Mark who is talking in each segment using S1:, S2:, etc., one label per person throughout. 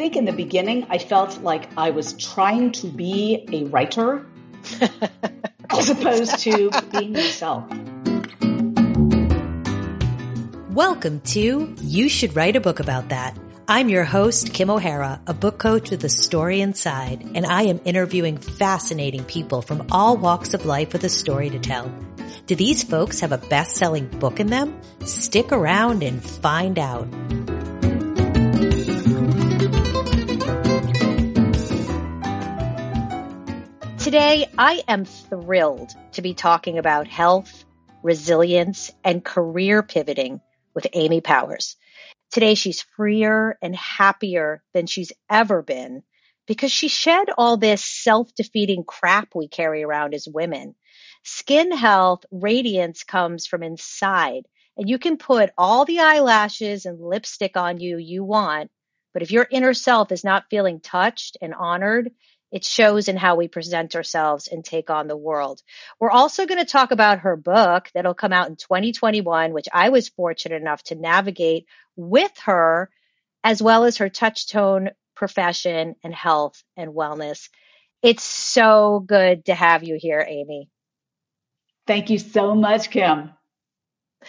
S1: think in the beginning, I felt like I was trying to be a writer as opposed to being myself.
S2: Welcome to You Should Write a Book About That. I'm your host, Kim O'Hara, a book coach with a story inside, and I am interviewing fascinating people from all walks of life with a story to tell. Do these folks have a best-selling book in them? Stick around and find out. Today, I am thrilled to be talking about health, resilience, and career pivoting with Amy Powers. Today, she's freer and happier than she's ever been because she shed all this self-defeating crap we carry around as women. Skin health, radiance comes from inside, and you can put all the eyelashes and lipstick on you you want, but if your inner self is not feeling touched and honored, it shows in how we present ourselves and take on the world. We're also going to talk about her book that'll come out in 2021, which I was fortunate enough to navigate with her, as well as her touchstone profession and health and wellness. It's so good to have you here, Amy.
S1: Thank you so much, Kim.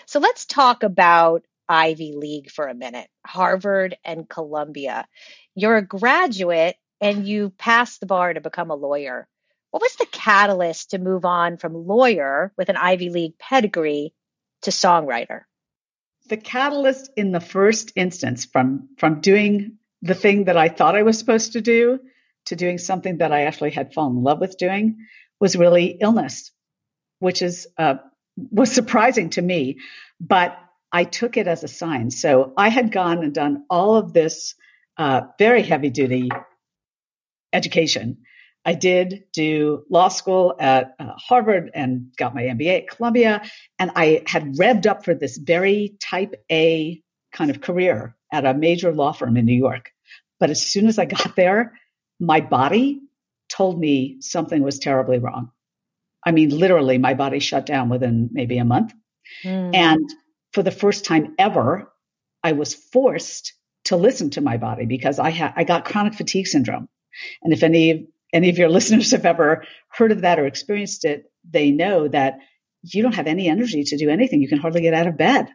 S2: So let's talk about Ivy League for a minute, Harvard and Columbia. You're a graduate and you passed the bar to become a lawyer. What was the catalyst to move on from lawyer with an Ivy League pedigree to songwriter?
S1: The catalyst in the first instance from from doing the thing that I thought I was supposed to do to doing something that I actually had fallen in love with doing was really illness, which is uh, was surprising to me, but I took it as a sign. So I had gone and done all of this uh, very heavy duty education. I did do law school at uh, Harvard and got my MBA at Columbia. And I had revved up for this very type A kind of career at a major law firm in New York. But as soon as I got there, my body told me something was terribly wrong. I mean, literally, my body shut down within maybe a month. Mm. And for the first time ever, I was forced to listen to my body because I had, I got chronic fatigue syndrome. And if any any of your listeners have ever heard of that or experienced it, they know that you don't have any energy to do anything. You can hardly get out of bed.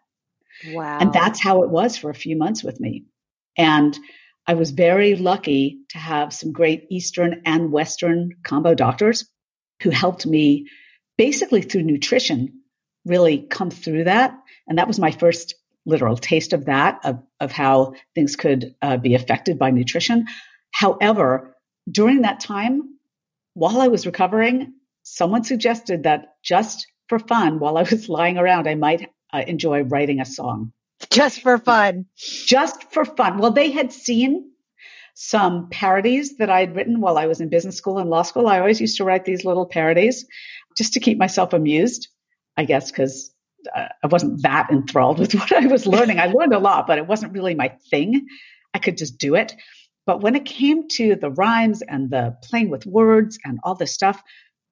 S2: Wow.
S1: And that's how it was for a few months with me. And I was very lucky to have some great Eastern and Western combo doctors who helped me basically through nutrition really come through that. And that was my first literal taste of that, of, of how things could uh, be affected by nutrition. However, during that time, while I was recovering, someone suggested that just for fun, while I was lying around, I might uh, enjoy writing a song.
S2: Just for fun.
S1: Just for fun. Well, they had seen some parodies that I'd written while I was in business school and law school. I always used to write these little parodies just to keep myself amused, I guess, because uh, I wasn't that enthralled with what I was learning. I learned a lot, but it wasn't really my thing. I could just do it. But when it came to the rhymes and the playing with words and all this stuff,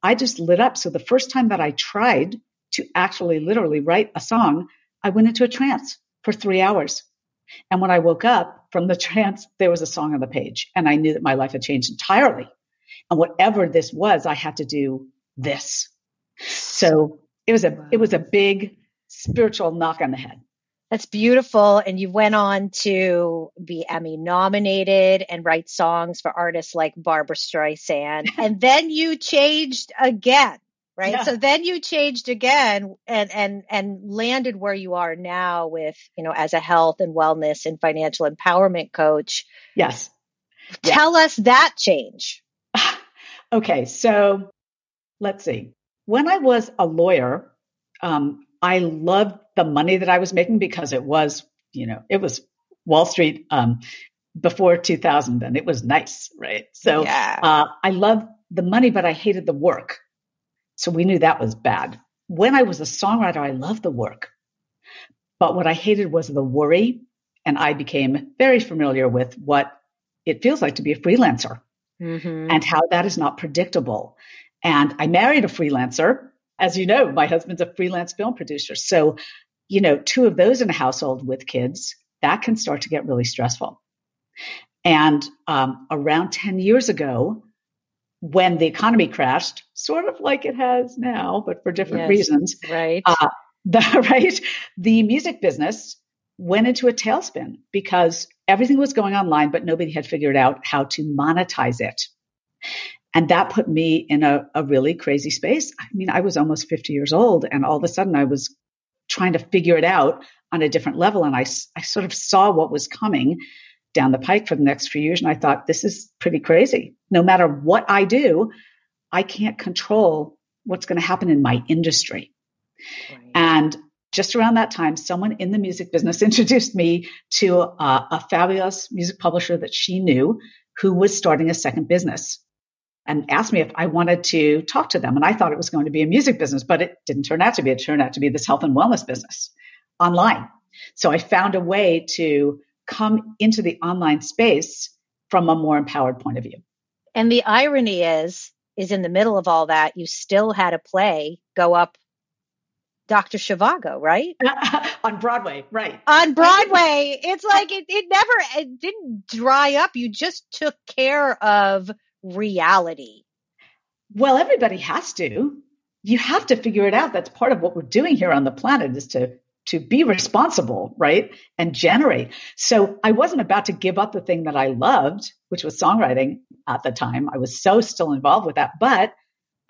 S1: I just lit up. So the first time that I tried to actually literally write a song, I went into a trance for three hours. And when I woke up from the trance, there was a song on the page and I knew that my life had changed entirely. And whatever this was, I had to do this. So it was a, it was a big spiritual knock on the head.
S2: That's beautiful. And you went on to be Emmy nominated and write songs for artists like Barbra Streisand. and then you changed again, right? Yeah. So then you changed again and, and, and landed where you are now with, you know, as a health and wellness and financial empowerment coach.
S1: Yes.
S2: Tell us that change.
S1: okay. So let's see. When I was a lawyer, um, I loved the money that I was making because it was, you know, it was Wall Street um, before 2000 and it was nice, right? So yeah. uh, I loved the money, but I hated the work. So we knew that was bad. When I was a songwriter, I loved the work. But what I hated was the worry. And I became very familiar with what it feels like to be a freelancer mm-hmm. and how that is not predictable. And I married a freelancer as you know, my husband's a freelance film producer. So, you know, two of those in a household with kids, that can start to get really stressful. And um, around 10 years ago, when the economy crashed, sort of like it has now, but for different
S2: Yes,
S1: reasons,
S2: right.
S1: uh, the right the music business went into a tailspin because everything was going online, but nobody had figured out how to monetize it. And that put me in a, a really crazy space. I mean, I was almost 50 years old, and all of a sudden I was trying to figure it out on a different level. And I, I sort of saw what was coming down the pike for the next few years. And I thought, this is pretty crazy. No matter what I do, I can't control what's going to happen in my industry.
S2: Right.
S1: And just around that time, someone in the music business introduced me to a, a fabulous music publisher that she knew who was starting a second business and asked me if I wanted to talk to them. And I thought it was going to be a music business, but it didn't turn out to be. It turned out to be this health and wellness business online. So I found a way to come into the online space from a more empowered point of view.
S2: And the irony is, is in the middle of all that, you still had a play go up Dr. Zhivago, right?
S1: On Broadway, right.
S2: On Broadway. It's like it, it never, it didn't dry up. You just took care of reality.
S1: Well, everybody has to. You have to figure it out. That's part of what we're doing here on the planet is to to be responsible, right? And generate. So I wasn't about to give up the thing that I loved, which was songwriting at the time. I was so still involved with that, but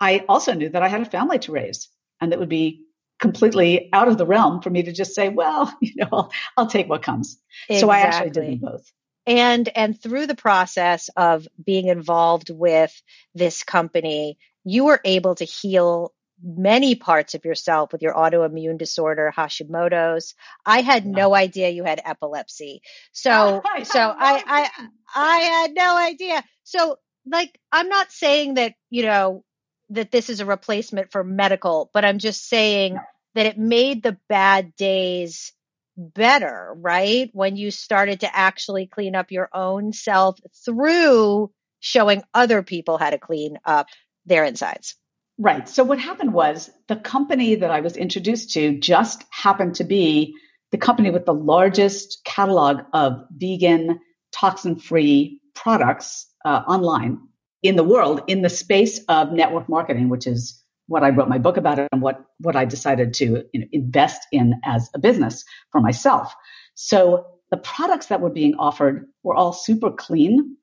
S1: I also knew that I had a family to raise and that would be completely out of the realm for me to just say, well, you know, I'll, I'll take what comes. So I actually did them both.
S2: And and through the process of being involved with this company you were able to heal many parts of yourself with your autoimmune disorder hashimoto's. I had no idea you had epilepsy. So oh,
S1: I
S2: so i i i had no idea. So like i'm not saying that you know that this is a replacement for medical but i'm just saying that it made the bad days better, right? When you started to actually clean up your own self through showing other people how to clean up their insides.
S1: Right. So what happened was the company that I was introduced to just happened to be the company with the largest catalog of vegan, toxin free products uh, online in the world in the space of network marketing, which is what I wrote my book about and what, what I decided to you know, invest in as a business for myself. So the products that were being offered were all super clean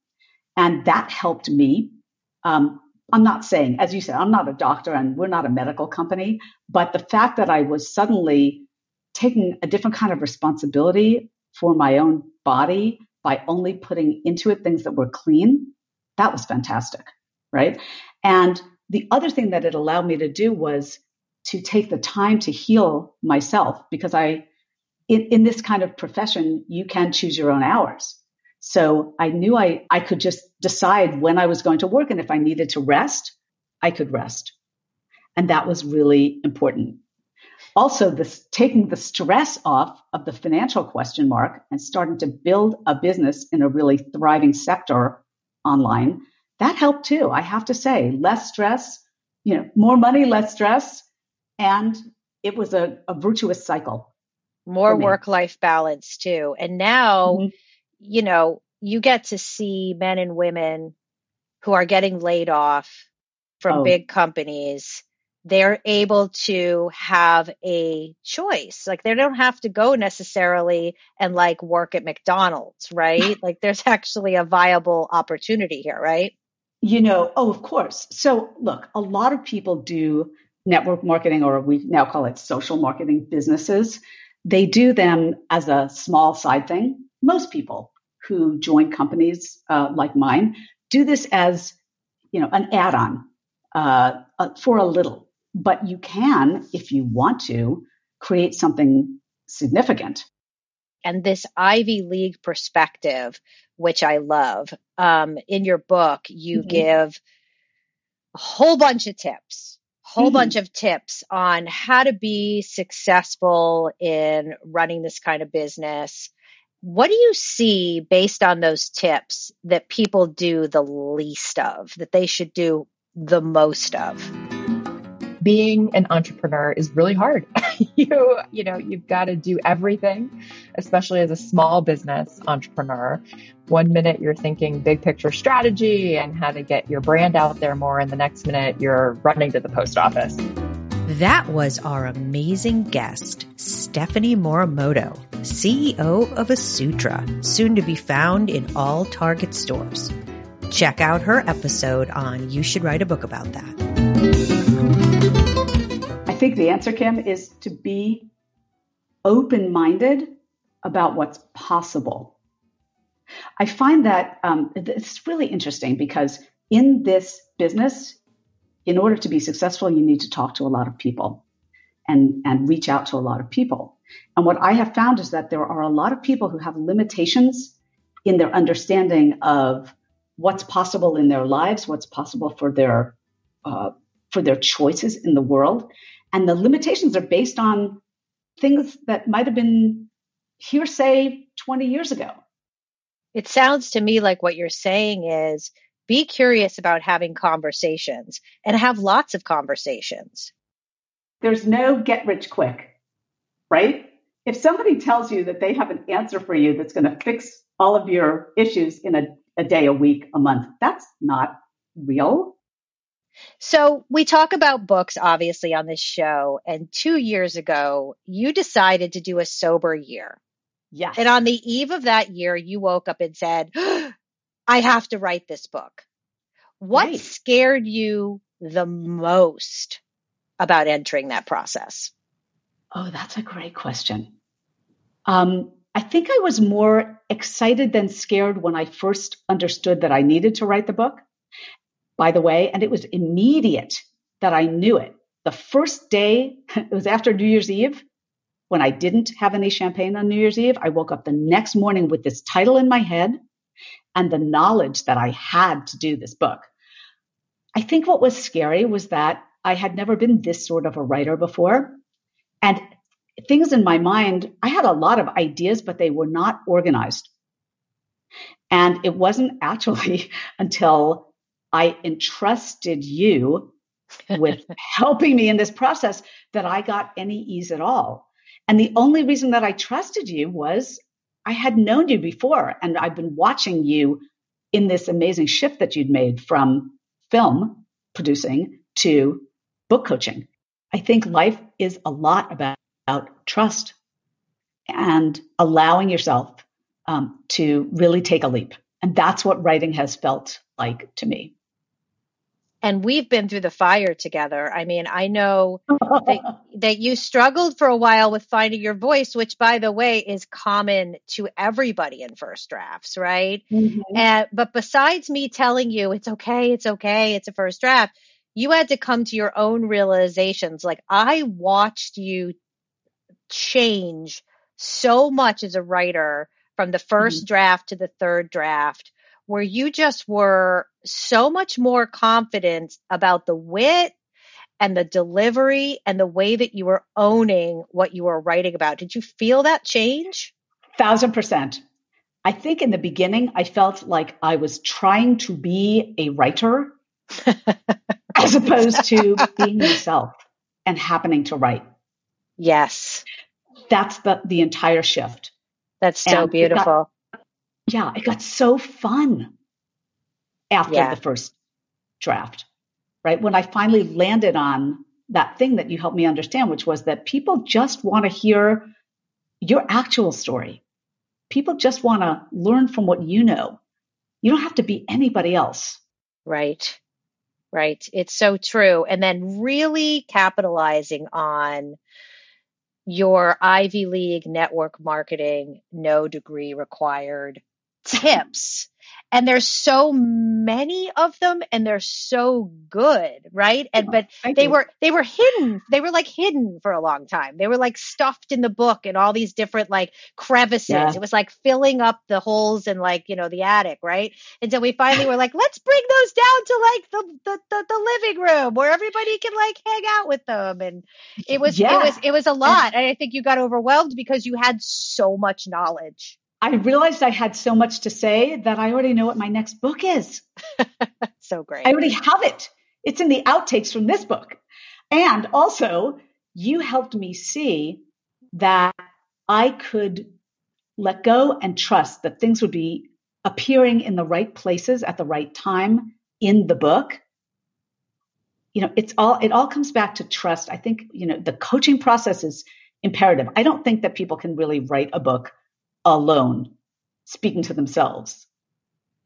S1: and that helped me. Um, I'm not saying, as you said, I'm not a doctor and we're not a medical company, but the fact that I was suddenly taking a different kind of responsibility for my own body by only putting into it things that were clean, that was fantastic. Right. And the other thing that it allowed me to do was to take the time to heal myself because I, in, in this kind of profession, you can choose your own hours. So I knew I, I could just decide when I was going to work. And if I needed to rest, I could rest. And that was really important. Also, this taking the stress off of the financial question mark and starting to build a business in a really thriving sector online, that helped too. I have to say, less stress, you know, more money, less stress. And it was a, a virtuous cycle.
S2: More work life balance too. And now,
S1: Mhm.
S2: you know, you get to see men and women who are getting laid off from
S1: Oh.
S2: big companies. They're able to have a choice. Like they don't have to go necessarily and like work at McDonald's, right? like there's actually a viable opportunity here, right?
S1: You know, oh, of course. So look, a lot of people do network marketing, or we now call it social marketing businesses. They do them as a small side thing. Most people who join companies uh, like mine do this as, you know, an add-on uh, uh, for a little. But you can, if you want to, create something significant.
S2: and this Ivy League perspective, which I love. Um, in your book, you
S1: Mhm.
S2: give a whole bunch of tips, whole
S1: Mhm.
S2: bunch of tips on how to be successful in running this kind of business. What do you see based on those tips that people do the least of, that they should do the most of?
S3: Being an entrepreneur is really hard. you, you know, you've got to do everything, especially as a small business entrepreneur. One minute you're thinking big picture strategy and how to get your brand out there more. And the next minute you're running to the post office.
S2: That was our amazing guest, Stephanie Morimoto, CEO of Asutra, soon to be found in all Target stores. Check out her episode on You Should Write a Book About That
S1: think the answer, Kim, is to be open minded about what's possible. I find that um, it's really interesting because in this business, in order to be successful, you need to talk to a lot of people and, and reach out to a lot of people. And what I have found is that there are a lot of people who have limitations in their understanding of what's possible in their lives, what's possible for their uh, for their choices in the world, and the limitations are based on things that might have been hearsay 20 years ago.
S2: It sounds to me like what you're saying is be curious about having conversations and have lots of conversations.
S1: There's no get rich quick, right? If somebody tells you that they have an answer for you that's going to fix all of your issues in a, a day, a week, a month, that's not real.
S2: So we talk about books obviously on this show. And two years ago, you decided to do a sober year.
S1: Yes.
S2: And on the eve of that year, you woke up and said, I have to write this book. What right. scared you the most about entering that process?
S1: Oh, that's a great question. Um, I think I was more excited than scared when I first understood that I needed to write the book by the way, and it was immediate that I knew it. The first day, it was after New Year's Eve, when I didn't have any champagne on New Year's Eve, I woke up the next morning with this title in my head and the knowledge that I had to do this book. I think what was scary was that I had never been this sort of a writer before. And things in my mind, I had a lot of ideas, but they were not organized. And it wasn't actually until I entrusted you with helping me in this process that I got any ease at all. And the only reason that I trusted you was I had known you before and I've been watching you in this amazing shift that you'd made from film producing to book coaching. I think life is a lot about, about trust and allowing yourself um, to really take a leap. And that's what writing has felt like to me
S2: and we've been through the fire together. I mean, I know that, that you struggled for a while with finding your voice, which by the way is common to everybody in first drafts, right? Mm-hmm. And, but besides me telling you it's okay, it's okay, it's a first draft, you had to come to your own realizations. Like I watched you change so much as a writer from the 1st mm-hmm. draft to the third draft where you just were so much more confident about the wit and the delivery and the way that you were owning what you were writing about. Did you feel that change?
S1: Thousand percent. I think in the beginning, I felt like I was trying to be a writer as opposed to being myself and happening to write.
S2: Yes.
S1: That's the, the entire shift.
S2: That's so and beautiful
S1: yeah, it got so fun after yeah. the first draft, right? When I finally landed on that thing that you helped me understand, which was that people just want to hear your actual story. People just want to learn from what you know. You don't have to be anybody else.
S2: Right. Right. It's so true. And then really capitalizing on your Ivy League network marketing, no degree required tips. And there's so many of them and they're so good right? And but they were they were hidden. They were like hidden for a long time. They were like stuffed in the book in all these different like crevices. Yeah. it was like filling up the holes in like you know the attic right? Until we finally were like let's bring those down to like the the, the, the living room where everybody can like hang out with them. And it was yeah. it was it was a lot. And i think you got overwhelmed because you had so much knowledge
S1: I realized I had so much to say that I already know what my next book is.
S2: so great.
S1: I already have it. It's in the outtakes from this book. And also, you helped me see that I could let go and trust that things would be appearing in the right places at the right time in the book. You know, it's all, it all comes back to trust. I think, you know, the coaching process is imperative. I don't think that people can really write a book alone, speaking to themselves.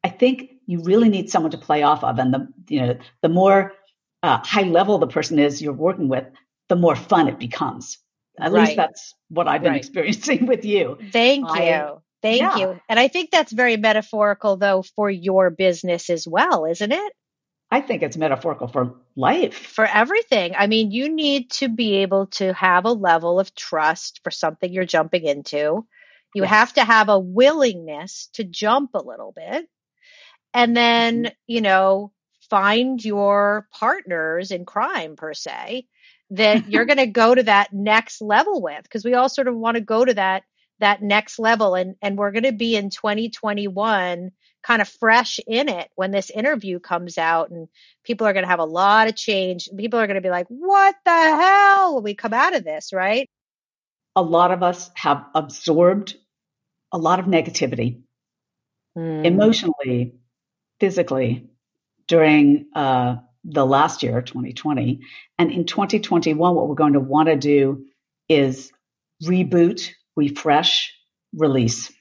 S1: I think you really need someone to play off of. And the, you know, the more uh, high level the person is you're working with, the more fun it becomes. At right. least that's what I've been right. experiencing with you.
S2: Thank I, you. Thank yeah. you. And I think that's very metaphorical though for your business as well, isn't it?
S1: I think it's metaphorical for life.
S2: For everything. I mean, you need to be able to have a level of trust for something you're jumping into. You have to have a willingness to jump a little bit. And then, mm-hmm. you know, find your partners in crime per se that you're going to go to that next level with because we all sort of want to go to that that next level and and we're going to be in 2021 kind of fresh in it when this interview comes out and people are going to have a lot of change people are going to be like what the hell when we come out of this right
S1: a lot of us have absorbed a lot of negativity mm. emotionally physically during uh, the last year, 2020. And in 2021, what we're going to want to do is reboot, refresh, release.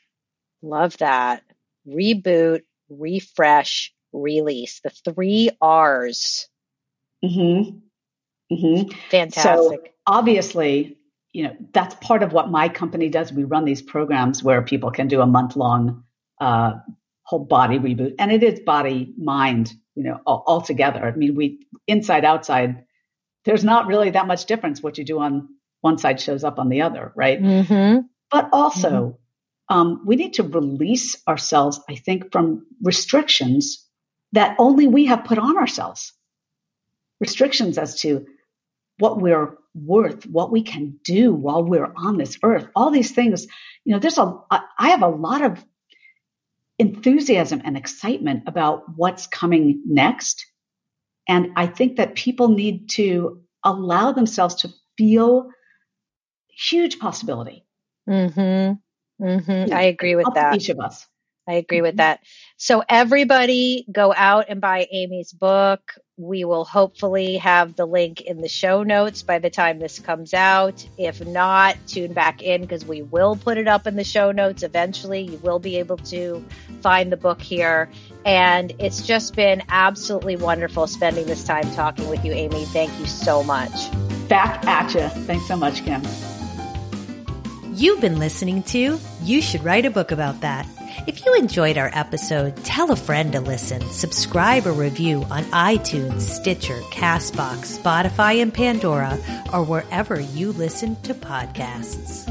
S2: Love that. Reboot, refresh, release. The three R's.
S1: Mm-hmm. Mm-hmm.
S2: Fantastic.
S1: So obviously, you know, that's part of what my company does. We run these programs where people can do a month long uh, whole body reboot. And it is body, mind, you know, all, all together. I mean, we inside outside, there's not really that much difference. What you do on one side shows up on the other, right?
S2: Mm-hmm.
S1: But also, mm-hmm. um, we need to release ourselves, I think, from restrictions that only we have put on ourselves. Restrictions as to what we're worth, what we can do while we're on this earth. All these things, you know, there's a, I have a lot of enthusiasm and excitement about what's coming next. And I think that people need to allow themselves to feel huge possibility.
S2: Mm-hmm. Mm-hmm. I agree with that.
S1: Each of us.
S2: I agree with mm-hmm. that. So everybody go out and buy Amy's book. We will hopefully have the link in the show notes by the time this comes out. If not, tune back in because we will put it up in the show notes eventually. You will be able to find the book here. And it's just been absolutely wonderful spending this time talking with you, Amy. Thank you so much.
S1: Back at you. Thanks so much, Kim.
S4: You've been listening to You Should Write a Book About That if you enjoyed our episode, tell a friend to listen, subscribe or review on iTunes, Stitcher, Castbox, Spotify, and Pandora, or wherever you listen to podcasts.